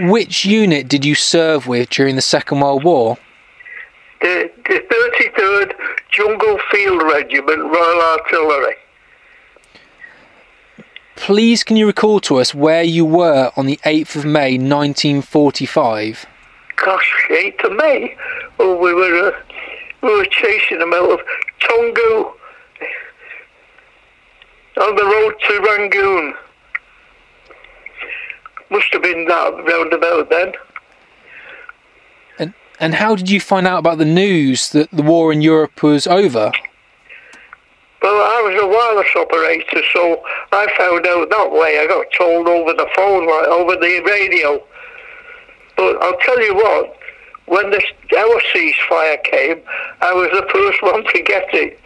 Which unit did you serve with during the Second World War? The, the 33rd Jungle Field Regiment, Royal Artillery. Please can you recall to us where you were on the 8th of May 1945? Gosh, 8th of May? Oh, we were, uh, we were chasing them out of Toungoo on the road to Rangoon. Must have been that roundabout then. And and how did you find out about the news that the war in Europe was over? Well, I was a wireless operator, so I found out that way. I got told over the phone, like over the radio. But I'll tell you what, when the, our ceasefire came, I was the first one to get it.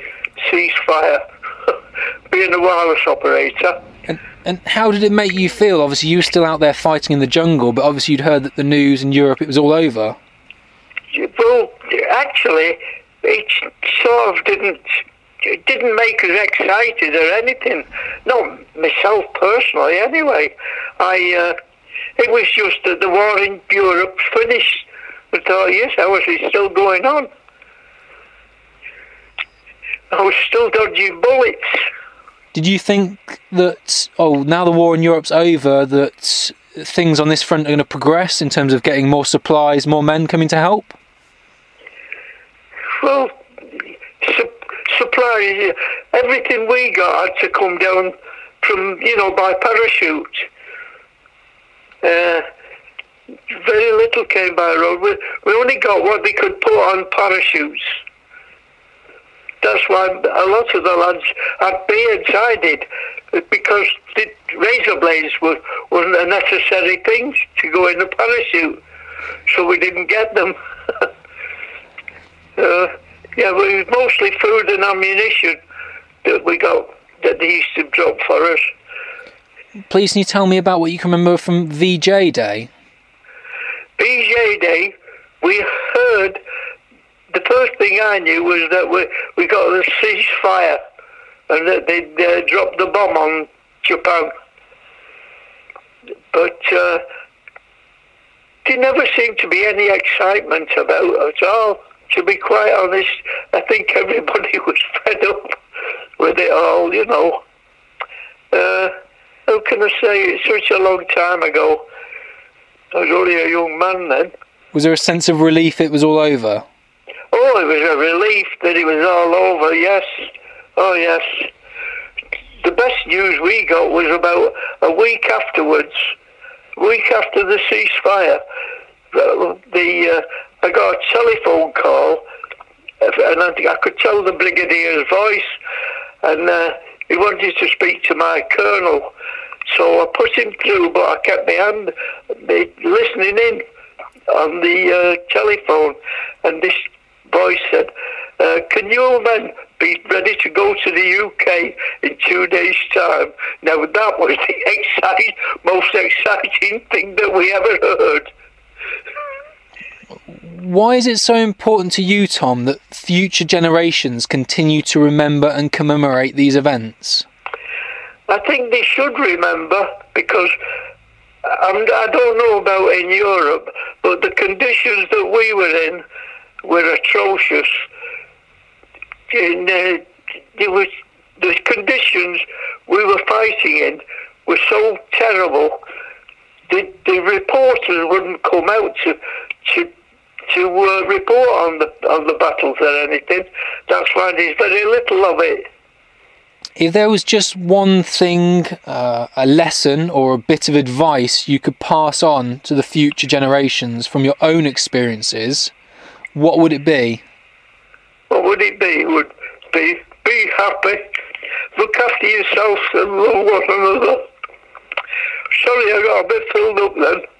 Ceasefire, being a wireless operator. And how did it make you feel? Obviously, you were still out there fighting in the jungle, but obviously you'd heard that the news in Europe it was all over. Well, actually, it sort of didn't it didn't make us excited or anything. Not myself personally, anyway. I uh, it was just that the war in Europe finished. I thought, yes, how was it still going on? I was still dodging bullets. Did you think that oh now the war in Europe's over that things on this front are going to progress in terms of getting more supplies, more men coming to help? Well, su- supplies, everything we got had to come down from, you know, by parachute. Uh, very little came by road. We, we only got what they could put on parachutes. That's why a lot of the lads had beards. I did, because the razor blades were, wasn't a necessary thing to go in the parachute, so we didn't get them. uh, yeah, it was mostly food and ammunition that we got that they used to drop for us. Please, can you tell me about what you can remember from VJ Day? VJ Day, we heard the first thing I knew was that we we got the ceasefire and that they uh, dropped the bomb on Japan. But uh, there never seemed to be any excitement about it at all. To be quite honest, I think everybody was fed up with it all, you know. Uh, how can I say? It's such a long time ago. I was only a young man then. Was there a sense of relief it was all over? Oh, it was a relief that it was all over, yes. Oh, yes. The best news we got was about a week afterwards, a week after the ceasefire. The, uh, I got a telephone call, and I, I could tell the brigadier's voice, and uh, he wanted to speak to my colonel. So I put him through, but I kept my hand listening in on the uh, telephone, and this voice said, uh, "Can you men be ready to go to the UK in two days' time?" Now that was the excite, most exciting thing that we ever heard. Why is it so important to you, Tom, that future generations continue to remember and commemorate these events? I think they should remember because I'm, I don't know about in Europe, but the conditions that we were in were atrocious. In, uh, there was the conditions we were fighting in were so terrible. The, the reporters wouldn't come out to to to uh, report on the on the battles or anything. That's why there's very little of it. If there was just one thing, uh, a lesson or a bit of advice you could pass on to the future generations from your own experiences, what would it be? What would it be? Would be be happy, look after yourself and love one another. Sorry, I got a bit filled up then.